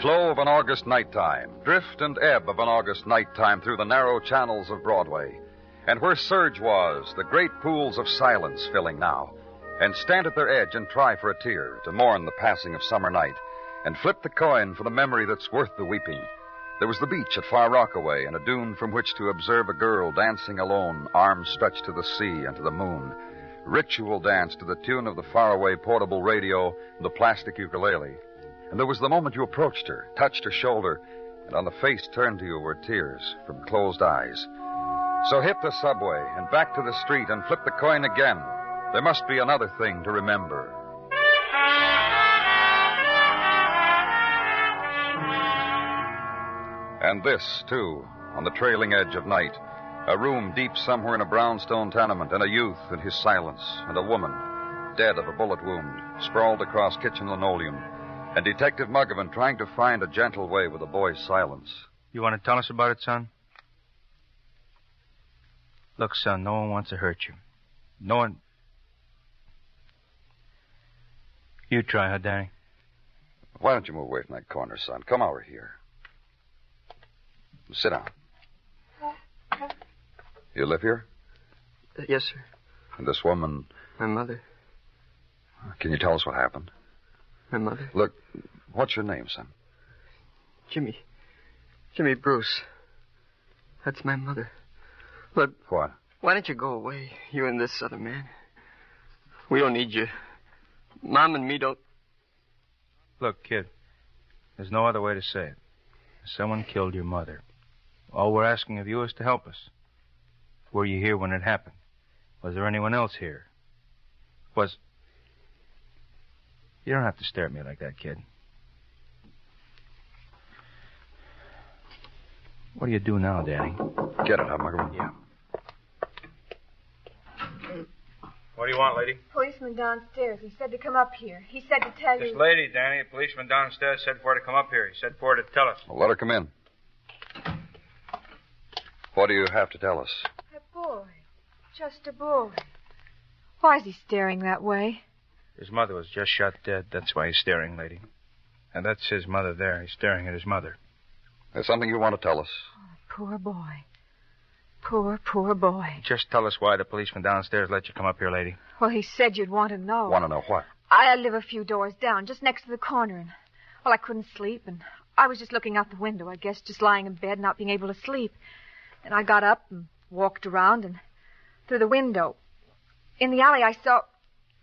Flow of an August nighttime, drift and ebb of an August nighttime through the narrow channels of Broadway. And where surge was, the great pools of silence filling now. And stand at their edge and try for a tear to mourn the passing of summer night. And flip the coin for the memory that's worth the weeping. There was the beach at Far Rockaway and a dune from which to observe a girl dancing alone, arms stretched to the sea and to the moon. Ritual dance to the tune of the faraway portable radio and the plastic ukulele. And there was the moment you approached her, touched her shoulder, and on the face turned to you were tears from closed eyes. So hit the subway and back to the street and flip the coin again. There must be another thing to remember. And this, too, on the trailing edge of night. A room deep somewhere in a brownstone tenement, and a youth in his silence, and a woman, dead of a bullet wound, sprawled across kitchen linoleum, and Detective Muggavan trying to find a gentle way with the boy's silence. You want to tell us about it, son? Look, son, no one wants to hurt you. No one. You try, huh, Danny? Why don't you move away from that corner, son? Come over here. Sit down. You live here? Uh, yes, sir. And this woman, My mother. can you tell us what happened? My mother. Look, what's your name, son? Jimmy. Jimmy Bruce. That's my mother. Look, What? why don't you go away, you and this other man? We don't need you. Mom and me don't. Look, kid, there's no other way to say it. Someone killed your mother. All we're asking of you is to help us. Were you here when it happened? Was there anyone else here? Was. You don't have to stare at me like that, kid. What do you do now, Danny? Get it, huh, Muggavan? Yeah. What do you want, lady? Policeman downstairs. He said to come up here. He said to tell This you. This lady, Danny, a policeman downstairs, said for her to come up here. He said for her to tell us. Well, let her come in. What do you have to tell us? A boy. Just a boy. Why is he staring that way? His mother was just shot dead. That's why he's staring, lady. And that's his mother there. He's staring at his mother. There's something you want to tell us. Oh, poor boy. Poor, poor boy. Just tell us why the policeman downstairs let you come up here, lady. Well, he said you'd want to know. Want to know what? I live a few doors down, just next to the corner, and well, I couldn't sleep, and I was just looking out the window, I guess, just lying in bed, not being able to sleep. And I got up and walked around and through the window. In the alley, I saw.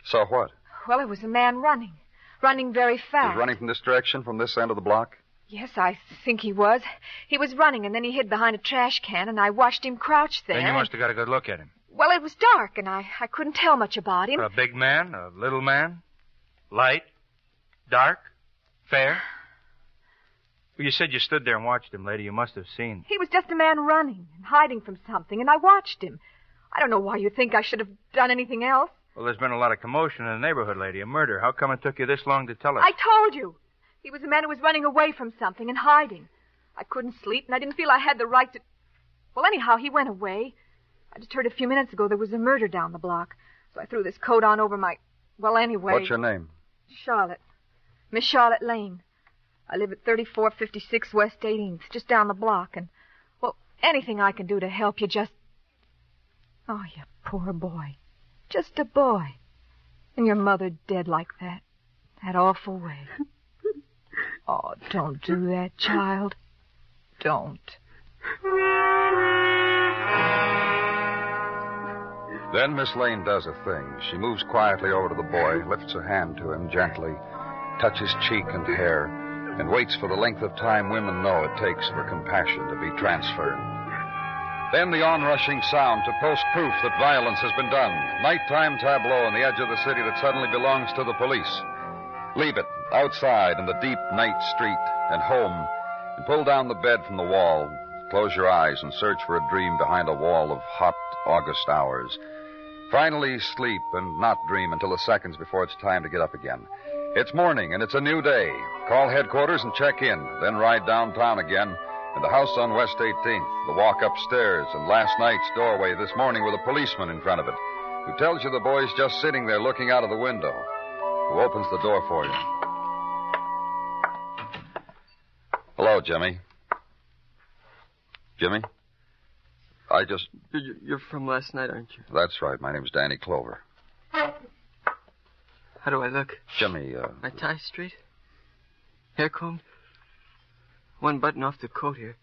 Saw what? Well, it was a man running, running very fast. He's running from this direction, from this end of the block? Yes, I think he was. He was running, and then he hid behind a trash can, and I watched him crouch there. Then you must have got a good look at him. Well, it was dark, and I, I couldn't tell much about him. A big man, a little man, light, dark, fair. Well, you said you stood there and watched him, lady. You must have seen. He was just a man running and hiding from something, and I watched him. I don't know why you think I should have done anything else. Well, there's been a lot of commotion in the neighborhood, lady. A murder. How come it took you this long to tell us? I told you. He was a man who was running away from something and hiding. I couldn't sleep, and I didn't feel I had the right to. Well, anyhow, he went away. I just heard a few minutes ago there was a murder down the block, so I threw this coat on over my. Well, anyway. What's your name? Charlotte. Miss Charlotte Lane. I live at 3456 West 18th, just down the block, and, well, anything I can do to help you just. Oh, you poor boy. Just a boy. And your mother dead like that. That awful way. oh, don't do that, child. Don't. Then Miss Lane does a thing. She moves quietly over to the boy, lifts her hand to him gently, touches cheek and hair, and waits for the length of time women know it takes for compassion to be transferred. Then the onrushing sound to post proof that violence has been done. Nighttime tableau on the edge of the city that suddenly belongs to the police. Leave it outside in the deep night street and home and pull down the bed from the wall. Close your eyes and search for a dream behind a wall of hot August hours. Finally, sleep and not dream until the seconds before it's time to get up again. It's morning and it's a new day. Call headquarters and check in, then ride downtown again. And the house on West 18th, the walk upstairs, and last night's doorway this morning with a policeman in front of it, who tells you the boy's just sitting there looking out of the window, who opens the door for you. Hello, Jimmy. Jimmy? I just. You're from last night, aren't you? That's right. My name's Danny Clover. How do I look? Jimmy, uh. My tie straight? Hair combed? One button off the coat here.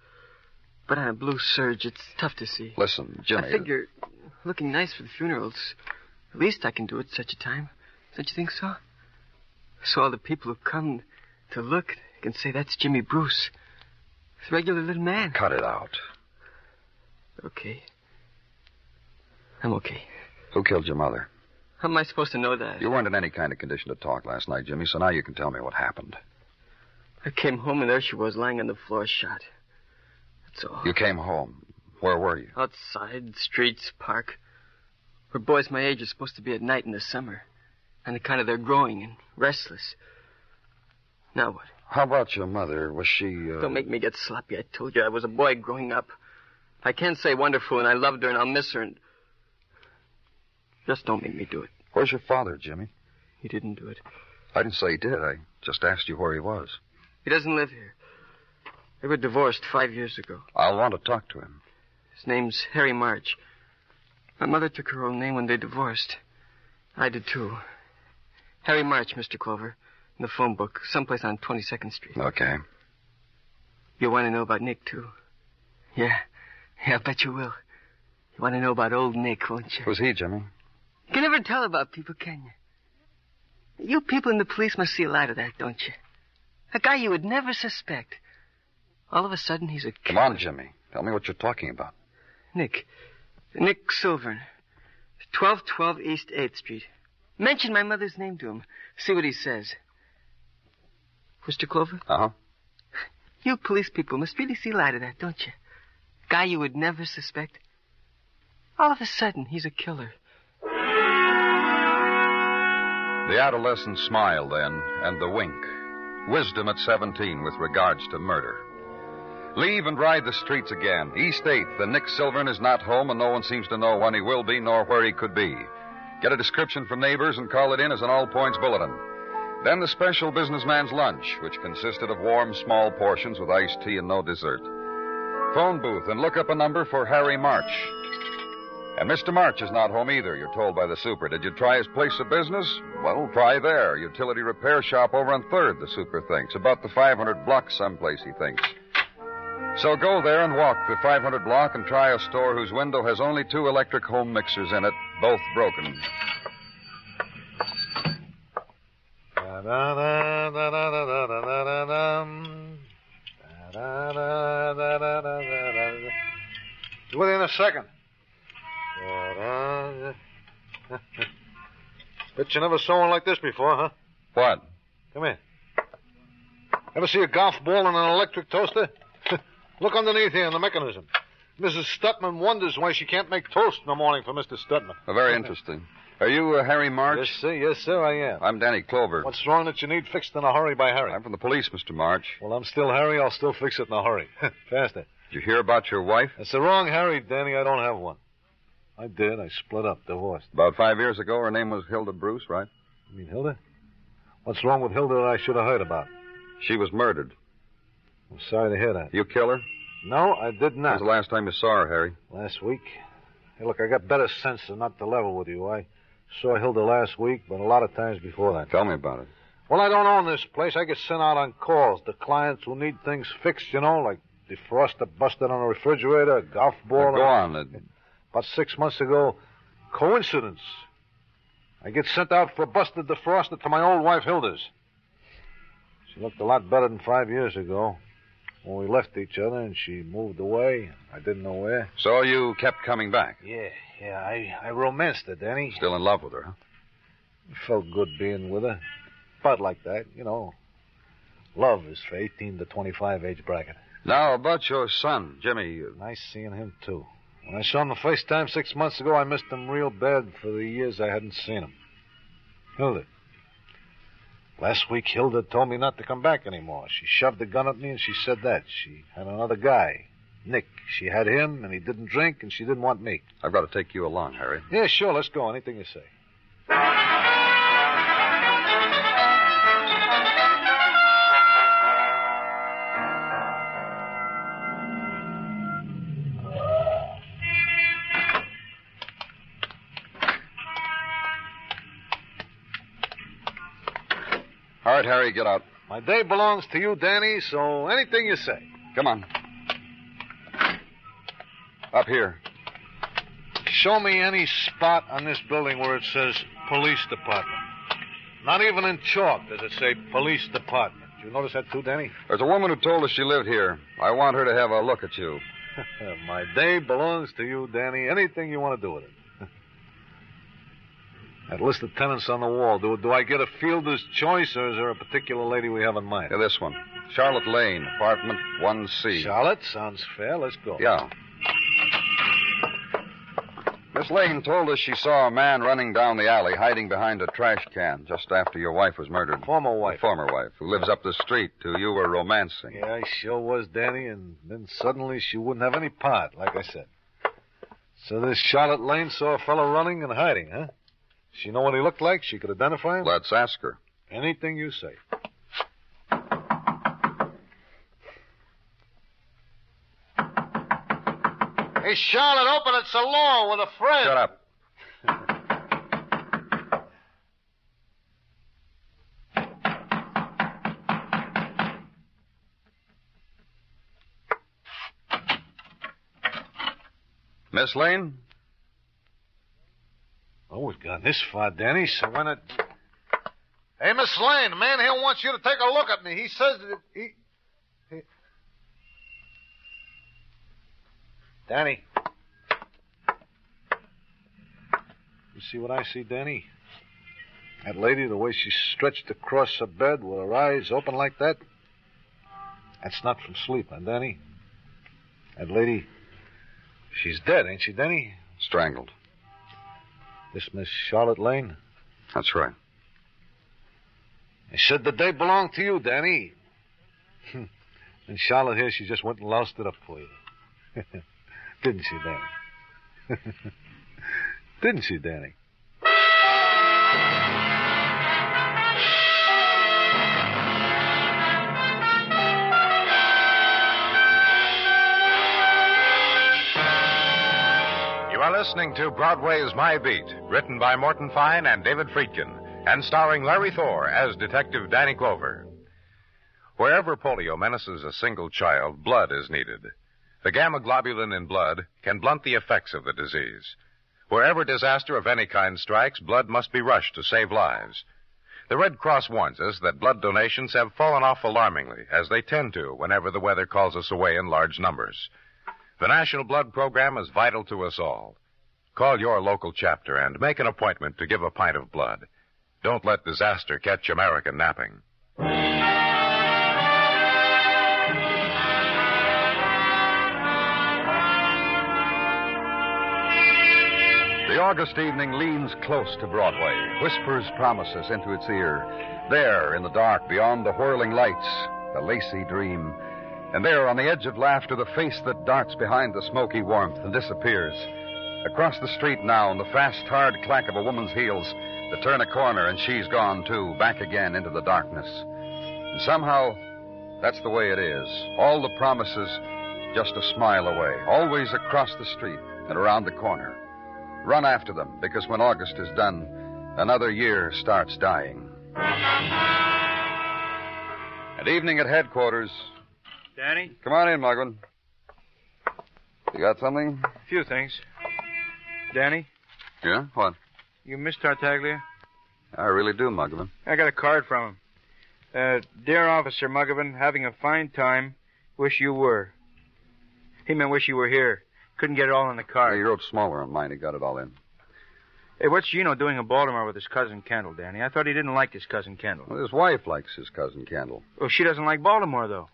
But on a blue serge, it's tough to see. Listen, Jimmy. I figure looking nice for the funerals. The least I can do it at such a time. Don't you think so? So all the people who come to look can say that's Jimmy Bruce. He's a regular little man. Cut it out. Okay. I'm okay. Who killed your mother? How am I supposed to know that? You weren't in any kind of condition to talk last night, Jimmy, so now you can tell me what happened. I came home and there she was lying on the floor shot. That's all. You came home. Where were you? Outside, streets, park. Where boys my age are supposed to be at night in the summer. And the kind of they're growing and restless. Now what? How about your mother? Was she. Uh... Don't make me get sloppy. I told you I was a boy growing up. I can't say wonderful and I loved her and I'll miss her and. Just don't make me do it. Where's your father, Jimmy? He didn't do it. I didn't say he did. I just asked you where he was. He doesn't live here. They were divorced five years ago. I'll want to talk to him. His name's Harry March. My mother took her own name when they divorced. I did too. Harry March, Mr. Clover. In the phone book, someplace on 22nd Street. Okay. You want to know about Nick, too? Yeah. Yeah, I bet you will. You want to know about old Nick, won't you? Who's he, Jimmy? You can never tell about people, can you? You people in the police must see a lot of that, don't you? A guy you would never suspect. All of a sudden, he's a Come on, Jimmy. Tell me what you're talking about. Nick. Nick Silvern. 1212 East 8th Street. Mention my mother's name to him. See what he says. Mr. Clover? Uh huh. You police people must really see light of that, don't you? Guy you would never suspect. All of a sudden, he's a killer. The adolescent smile, then, and the wink. Wisdom at 17 with regards to murder. Leave and ride the streets again. East 8th, the Nick Silvern is not home, and no one seems to know when he will be nor where he could be. Get a description from neighbors and call it in as an all points bulletin. Then the special businessman's lunch, which consisted of warm, small portions with iced tea and no dessert. Phone booth and look up a number for Harry March. And Mr. March is not home either, you're told by the super. Did you try his place of business? Well, try there. Utility repair shop over on 3rd, the super thinks. About the 500 block someplace, he thinks. So go there and walk the 500 block and try a store whose window has only two electric home mixers in it, both broken. Within a second. Bet you never saw one like this before, huh? What? Come here. Ever see a golf ball in an electric toaster? Look underneath here in the mechanism. Mrs. Stutman wonders why she can't make toast in the morning for Mr. Stutman. Oh, very interesting. Are you uh, Harry March? Yes, sir. Yes, sir, I am. I'm Danny Clover. What's wrong that you need fixed in a hurry by Harry? I'm from the police, Mr. March. Well, I'm still Harry. I'll still fix it in a hurry. Faster. Did you hear about your wife? That's the wrong Harry, Danny. I don't have one. I did. I split up, divorced. About five years ago, her name was Hilda Bruce, right? You mean Hilda? What's wrong with Hilda that I should have heard about? She was murdered. I'm sorry to hear that. You kill her? No, I did When not. was the last time you saw her, Harry? Last week? Hey, look, I got better sense than not to level with you. I saw Hilda last week, but a lot of times before that. Tell me about it. Well, I don't own this place. I get sent out on calls. The clients who need things fixed, you know, like defroster busted on a refrigerator, a golf ball. Now, go on. About six months ago, coincidence. I get sent out for a busted defroster to my old wife Hilda's. She looked a lot better than five years ago. when we left each other and she moved away. I didn't know where. So you kept coming back. Yeah, yeah, I, I romanced her, Danny. Still in love with her, huh? It felt good being with her. But like that, you know. Love is for 18 to 25 age bracket. Now, about your son, Jimmy. Nice seeing him, too. When I saw him the first time six months ago, I missed him real bad for the years I hadn't seen him. Hilda. Last week, Hilda told me not to come back anymore. She shoved a gun at me and she said that. She had another guy, Nick. She had him and he didn't drink and she didn't want me. I've got to take you along, Harry. Yeah, sure, let's go. Anything you say. Right, Harry, get out. My day belongs to you, Danny, so anything you say. Come on. Up here. Show me any spot on this building where it says police department. Not even in chalk does it say police department. You notice that too, Danny? There's a woman who told us she lived here. I want her to have a look at you. My day belongs to you, Danny. Anything you want to do with it. That list of tenants on the wall, do, do I get a fielder's choice, or is there a particular lady we have in mind? Yeah, this one. Charlotte Lane, apartment 1C. Charlotte? Sounds fair. Let's go. Yeah. Miss Lane told us she saw a man running down the alley, hiding behind a trash can just after your wife was murdered. Former wife. Former wife, who lives up the street, who you were romancing. Yeah, I sure was, Danny, and then suddenly she wouldn't have any part, like I said. So this Charlotte Lane saw a fellow running and hiding, huh? She know what he looked like? She could identify him? Let's ask her. Anything you say. Hey, Charlotte, open it. It's alone with a friend. Shut up. Miss Lane? Oh, we've gone this far, Danny, so when it. Hey, Miss Lane, the man here wants you to take a look at me. He says that he. he... Danny. You see what I see, Danny? That lady, the way she's stretched across her bed with her eyes open like that? That's not from sleep, huh, Danny? That lady, she's dead, ain't she, Danny? Strangled. This Miss Charlotte Lane? That's right. I said the day belonged to you, Danny. Hmm. and Charlotte here, she just went and loused it up for you. Didn't she, Danny? Didn't she, Danny? Listening to Broadway's My Beat, written by Morton Fine and David Friedkin, and starring Larry Thor as Detective Danny Clover. Wherever polio menaces a single child, blood is needed. The gamma globulin in blood can blunt the effects of the disease. Wherever disaster of any kind strikes, blood must be rushed to save lives. The Red Cross warns us that blood donations have fallen off alarmingly, as they tend to whenever the weather calls us away in large numbers. The National Blood Program is vital to us all. Call your local chapter and make an appointment to give a pint of blood. Don't let disaster catch America napping. The August evening leans close to Broadway, whispers promises into its ear. There, in the dark, beyond the whirling lights, the lacy dream. And there, on the edge of laughter, the face that darts behind the smoky warmth and disappears. Across the street now, and the fast, hard clack of a woman's heels, to turn a corner, and she's gone, too, back again into the darkness. And somehow, that's the way it is. All the promises just a smile away, always across the street and around the corner. Run after them, because when August is done, another year starts dying. At evening at headquarters. Danny, Come on in, Muggavan. You got something? a few things. Danny, Yeah? What? you miss Tartaglia? I really do, Muggavan. I got a card from him. Uh, dear Officer Muggavan, having a fine time. Wish you were. He meant wish you were here. Couldn't get it all in the car. He wrote smaller on mine. He got it all in. Hey, what's Gino doing in Baltimore with his cousin Kendall, Danny? I thought he didn't like his cousin Kendall. Well, his wife likes his cousin Kendall. Well, she doesn't like Baltimore, though.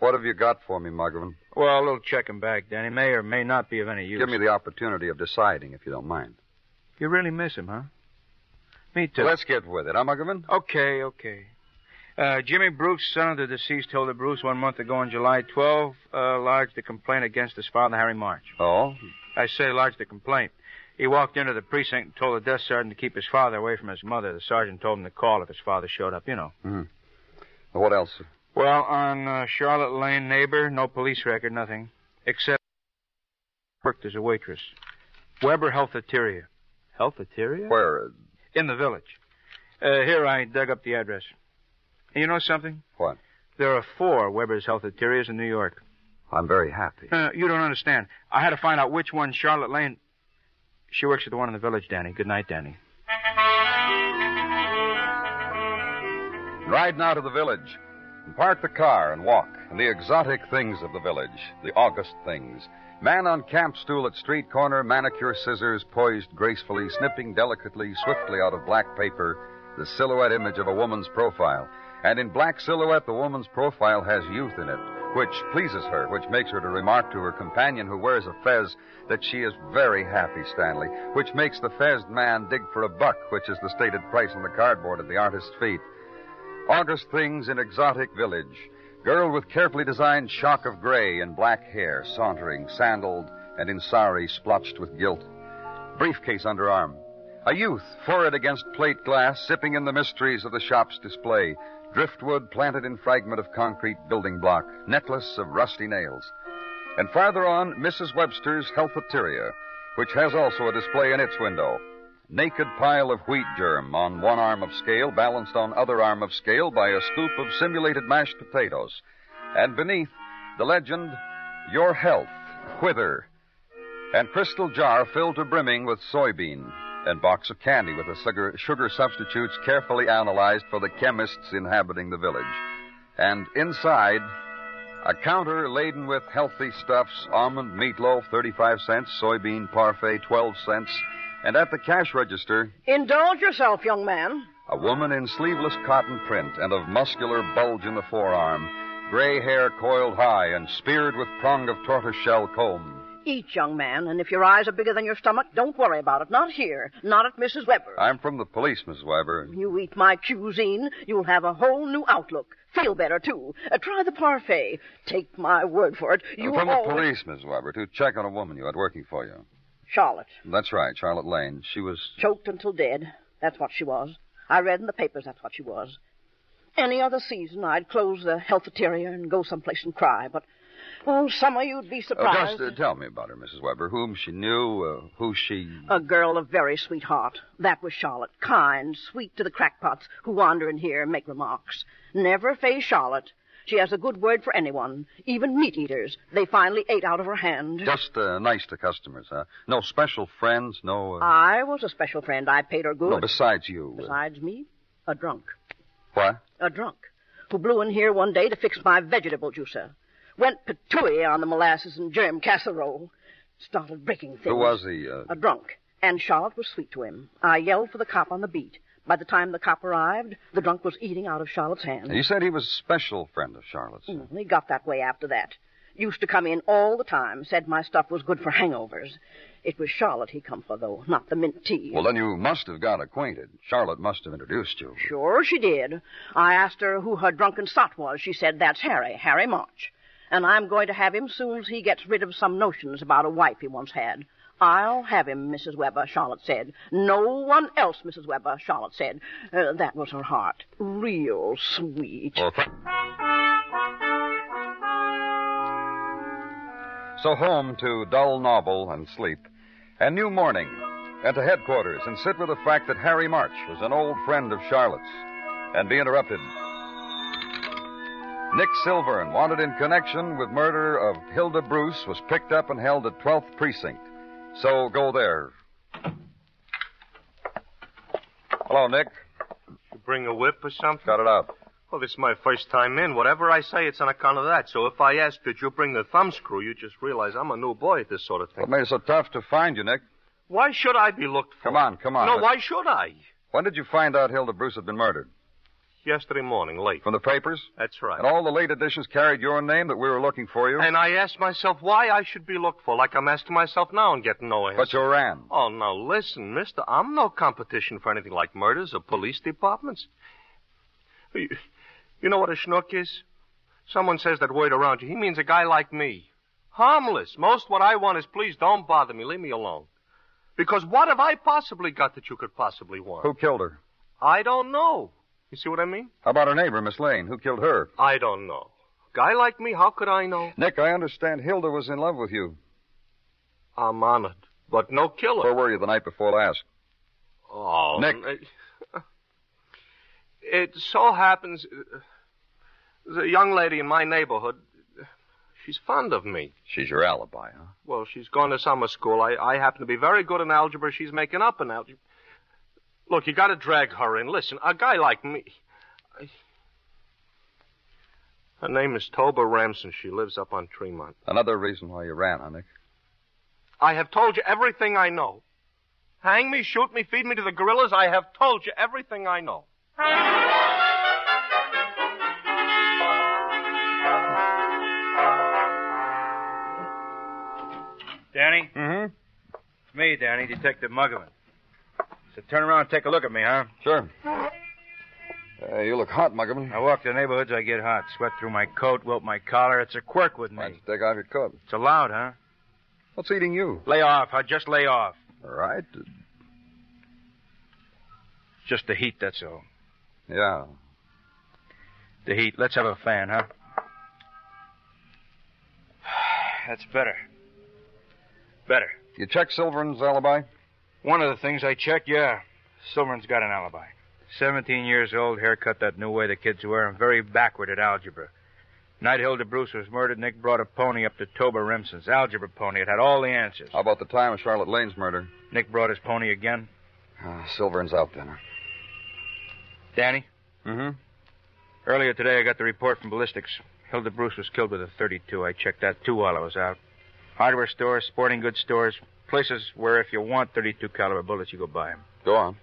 What have you got for me, Muggavan? Well, a little check him back, Danny. May or may not be of any use. Give me the opportunity of deciding, if you don't mind. You really miss him, huh? Me too. Let's get with it, huh, Muggavan? Okay, okay. Uh, Jimmy Bruce, son of the deceased Hilda Bruce, one month ago on July 12, uh, lodged a complaint against his father, Harry March. Oh? I say lodged a complaint. He walked into the precinct and told the desk sergeant to keep his father away from his mother. The sergeant told him to call if his father showed up, you know. Hmm. Well, what else? Well, on uh, Charlotte Lane, neighbor, no police record, nothing. Except worked as a waitress. Weber Healthateria. Healthateria? Where? uh, In the village. Uh, here, I dug up the address. And you know something? What? There are four Weber's Healthaterias in New York. I'm very happy. Uh, you don't understand. I had to find out which one Charlotte Lane. She works at the one in the village, Danny. Good night, Danny. Ride now to the village. And park the car and walk. And the exotic things of the village. The August things. Man on camp stool at street corner, manicure scissors poised gracefully, snipping delicately, swiftly out of black paper, the silhouette image of a woman's profile. And in black silhouette, the woman's profile has youth in it, which pleases her, which makes her to remark to her companion who wears a fez that she is very happy, Stanley, which makes the fezzed man dig for a buck, which is the stated price on the cardboard at the artist's feet. August things in exotic village. Girl with carefully designed shock of gray and black hair, sauntering, sandaled, and in sari splotched with gilt. Briefcase under arm. A youth, forehead against plate glass, sipping in the mysteries of the shop's display. Driftwood planted in fragment of concrete building block. Necklace of rusty nails. And farther on, Mrs. Weber's Healtheteria, which has also a display in its window. Naked pile of wheat germ on one arm of scale, balanced on other arm of scale by a scoop of simulated mashed potatoes. And beneath, the legend, Your Health, Whither. And crystal jar filled to brimming with soybean. And box of candy with the sugar, sugar substitutes carefully analyzed for the chemists inhabiting the village. And inside, a counter laden with healthy stuffs, almond meatloaf, 35 cents, soybean parfait, 12 cents, and at the cash register, Indulge yourself, young man. a woman in sleeveless cotton print and of muscular bulge in the forearm, gray hair coiled high and speared with prong of tortoiseshell comb. Eat, young man, and if your eyes are bigger than your stomach, don't worry about it. Not here. Not at Mrs. Weber. I'm from the police, Miss Weber. You eat my cuisine, you'll have a whole new outlook. Feel better, too. Uh, try the parfait. Take my word for it. You from always... the police, Miss Weber, to check on a woman you had working for you. Charlotte. That's right, Charlotte Lane. She was. Choked until dead. That's what she was. I read in the papers that's what she was. Any other season, I'd close the healtheteria and go someplace and cry, but, oh, summer you'd be Uh, surprised. just uh, tell me about her, Mrs. Weber. Whom she knew, uh, who she. A girl of very sweet heart. That was Charlotte. Kind, sweet to the crackpots who wander in here and make remarks. Never face Charlotte. She has a good word for anyone, even meat eaters. They finally ate out of her hand. Just uh, nice to customers, huh? No special friends, no. Uh... I was a special friend. I paid her good. No, besides you. uh, Besides me, a drunk. What? A drunk. Who blew in here one day to fix my vegetable juicer. Went patooey on the molasses and germ casserole. Started breaking things. Who was he? Uh... A drunk. And Charlotte was sweet to him. I yelled for the cop on the beat. By the time the cop arrived, the drunk was eating out of Charlotte's hand. He said he was a special friend of Charlotte's. Mm, He got that way after that. Used to come in all the time. Said my stuff was good for hangovers. It was Charlotte he come for, though, not the mint tea. Well, then you must have got acquainted. Charlotte must have introduced you. Sure she did. I asked her who her drunken sot was. She said, that's Harry, Harry March. And I'm going to have him soon as he gets rid of some notions about a wife he once had. I'll have him, Mrs. Webber, Charlotte said. No one else, Mrs. Webber, Charlotte said. Uh, that was her heart. Real sweet. Th- So home to dull novel and sleep, and new morning, and to headquarters, and sit with the fact that Harry March was an old friend of Charlotte's, and be interrupted. Nick Silvern, wanted in connection with murder of Hilda Bruce, was picked up and held at 12th Precinct. So go there. Hello, Nick. You Bring a whip or something? Got it out. Well, this is my first time in. Whatever I say, it's on account of that. So if I ask that you bring the thumbscrew, you just realize I'm a new boy at this sort of thing. What made it so tough to find you, Nick? Why should I be looked for? Come on, come on. No, Let's- why should I? When did you find out Hilda Bruce had been murdered? Yesterday morning, late. From the papers? That's right. And all the late editions carried your name that we were looking for you? And I asked myself why I should be looked for, like I'm asking myself now and getting no answer. But you ran. Oh, now listen, mister. I'm no competition for anything like murders or police departments. You, you know what a schnook is? Someone says that word around you. He means a guy like me. Harmless. Most what I want is please don't bother me. Leave me alone. Because what have I possibly got that you could possibly want? Who killed her? I don't know. You see what I mean? How about her neighbor, Miss Lane? Who killed her? I don't know. Guy like me, how could I know? Nick, I understand Hilda was in love with you. I'm honored. But no killer. Where were you the night before last? Oh, Nick. It so happens there's a young lady in my neighborhood. She's fond of me. She's your alibi, huh? Well, she's gone to summer school. I, I happen to be very good in algebra. She's making up in algebra. Look, you got to drag her in. Listen, a guy like me. I... Her name is Toba Ramson. She lives up on Tremont. Another reason why you ran, huh, Nick? I have told you everything I know. Hang me, shoot me, feed me to the gorillas. I have told you everything I know. Danny? Mm-hmm. It's me, Danny, Detective Muggavan. So turn around and take a look at me, huh? Sure. Uh, you look hot, Muggavan. I walk the neighborhoods, I get hot. Sweat through my coat, wilt my collar. It's a quirk with Why don't me. you take off your coat? It's allowed, huh? What's eating you? Lay off, huh? Just lay off. All right. Just the heat, that's all. Yeah. The heat. Let's have a fan, huh? That's better. Better. You check Silvern's alibi? One of the things I checked, yeah. Silverman's got an alibi. 17 years old, haircut that new way the kids wear, and very backward at algebra. Night Hilda Bruce was murdered, Nick brought a pony up to Toba Remsen's algebra pony. It had all the answers. How about the time of Charlotte Lane's murder? Nick brought his pony again. Uh, Silvern's out then. Danny, Mm-hmm. earlier today I got the report from ballistics. Hilda Bruce was killed with a 32. I checked that too while I was out. Hardware stores, sporting goods stores, places where if you want 32 caliber bullets, you go buy them. Go on.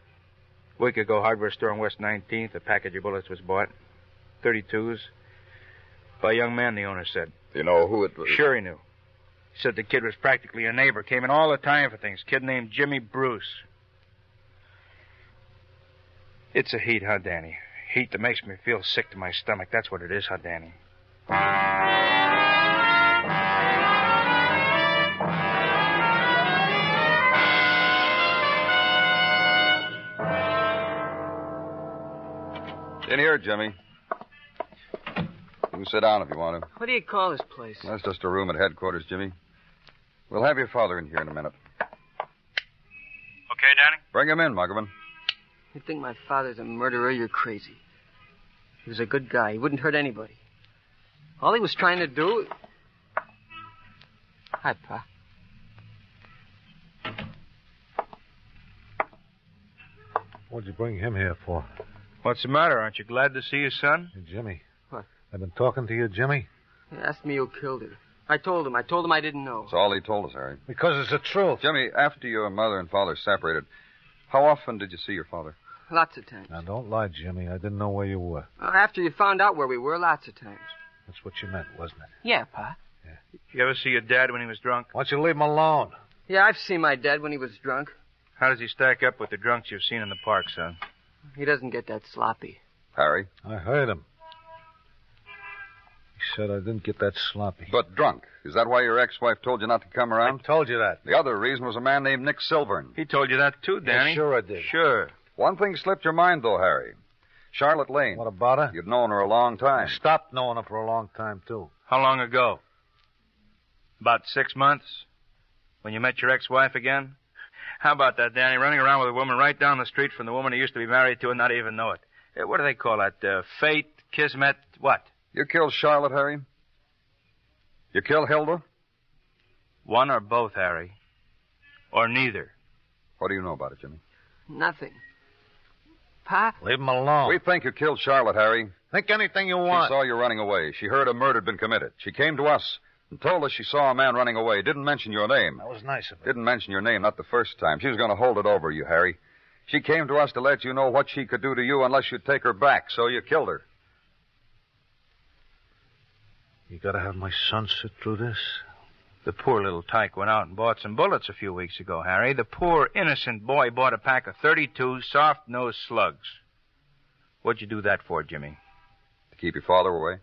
A week ago, hardware store on West 19th, a package of bullets was bought. 32s. By a young man, the owner said. You know who it was? Sure he knew. He said the kid was practically a neighbor, came in all the time for things. Kid named Jimmy Bruce. It's a heat, huh, Danny? Heat that makes me feel sick to my stomach. That's what it is, huh, Danny? In here, Jimmy. You can sit down if you want to. What do you call this place? That's just a room at headquarters, Jimmy. We'll have your father in here in a minute. Okay, Danny? Bring him in, Muggavan. You think my father's a murderer? You're crazy. He was a good guy. He wouldn't hurt anybody. All he was trying to do. Hi, Pa. What'd you bring him here for? What's the matter? Aren't you glad to see your son? Hey, Jimmy. What? I've been talking to you, Jimmy, He asked me who killed her. I told him. I told him I didn't know. That's all he told us, Harry. because it's the truth. Jimmy, after your mother and father separated, how often did you see your father? Lots of times. Now, don't lie, Jimmy. I didn't know where you were. Uh, after you found out where we were, lots of times. That's what you meant, wasn't it? Yeah, Pa. Yeah. You ever see your dad when he was drunk? Why don't you leave him alone? Yeah, I've seen my dad when he was drunk. How does he stack up with the drunks you've seen in the park, son? He doesn't get that sloppy. Harry? I heard him. He said I didn't get that sloppy. But drunk. Is that why your ex-wife told you not to come around? I around? told you that. The other reason was a man named Nick Silvern. He told you that too, Danny. Yeah, sure I did. Sure. One thing slipped your mind, though, Harry. Charlotte Lane. What about her? You'd known her a long I time. stopped knowing her for a long time, too. How long ago? About six months? When you met your ex-wife again? How about that, Danny? Running around with a woman right down the street from the woman he used to be married to and not even know it. Uh, what do they call that? Uh, fate, kismet, what? You killed Charlotte, Harry? You killed Hilda? One or both, Harry. Or neither. What do you know about it, Jimmy? Nothing. Pa? Leave him alone. We think you killed Charlotte, Harry. Think anything you want. She saw you running away. She heard a murder had been committed. She came to us and told us she saw a man running away. Didn't mention your name. That was nice of her. Didn't mention your name, not the first time. She was going to hold it over you, Harry. She came to us to let you know what she could do to you unless you'd take her back, so you killed her. You gotta have my son sit through this? The poor little tyke went out and bought some bullets a few weeks ago, Harry. The poor innocent boy bought a pack of 32 soft-nosed slugs. What'd you do that for, Jimmy? To keep your father away?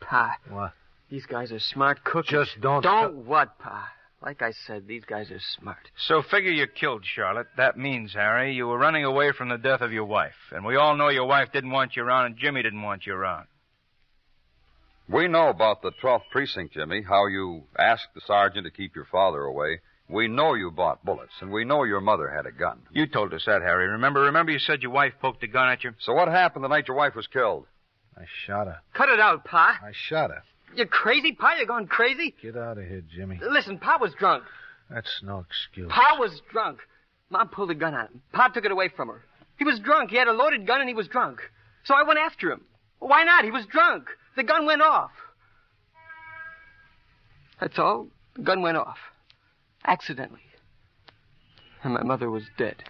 Pa, What? These guys are smart cooks. Just don't. Don't what, Pa? Like I said, these guys are smart. So figure you killed Charlotte. That means, Harry, you were running away from the death of your wife. And we all know your wife didn't want you around and Jimmy didn't want you around. We know about the 12th precinct, Jimmy, how you asked the sergeant to keep your father away. We know you bought bullets, and we know your mother had a gun. You told us that, Harry. Remember, remember you said your wife poked a gun at you? So what happened the night your wife was killed? I shot her. Cut it out, Pa. I shot her. You're crazy, Pa? You're going crazy? Get out of here, Jimmy. Listen, Pa was drunk. That's no excuse. Pa was drunk. Mom pulled a gun on him. Pa took it away from her. He was drunk. He had a loaded gun and he was drunk. So I went after him. Why not? He was drunk. The gun went off. That's all. The gun went off. Accidentally. And my mother was dead.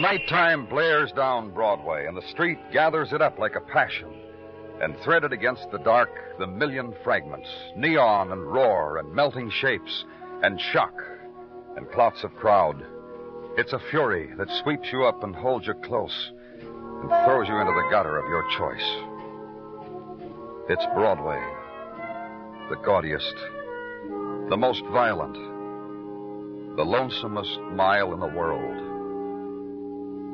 Nighttime blares down Broadway, and the street gathers it up like a passion. And threaded against the dark, the million fragments, neon and roar and melting shapes, and shock and clots of crowd. It's a fury that sweeps you up and holds you close and throws you into the gutter of your choice. It's Broadway, the gaudiest, the most violent, the lonesomest mile in the world.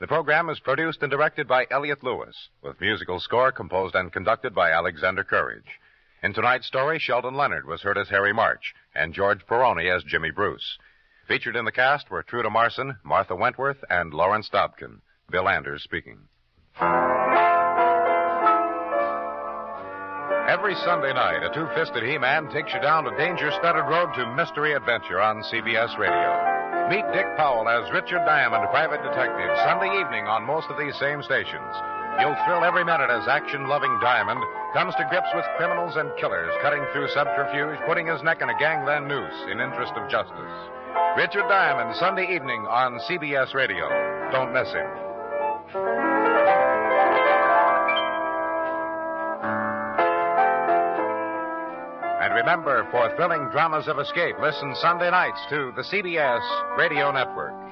The program is produced and directed by Elliott Lewis, with musical score composed and conducted by Alexander Courage. In tonight's story, Sheldon Leonard was heard as Harry March and George Pirrone as Jimmy Bruce. Featured in the cast were Truda Marson, Martha Wentworth, and Lawrence Dobkin. Bill Anders speaking. Every Sunday night, a two-fisted He-Man takes you down a danger-studded road to mystery adventure on CBS Radio. Meet Dick Powell as Richard Diamond, private detective, Sunday evening on most of these same stations. You'll thrill every minute as action-loving Diamond comes to grips with criminals and killers, cutting through subterfuge, putting his neck in a gangland noose in interest of justice. Richard Diamond, Sunday evening on CBS Radio. Don't miss him. And remember, for thrilling dramas of escape, listen Sunday nights to the CBS Radio Network.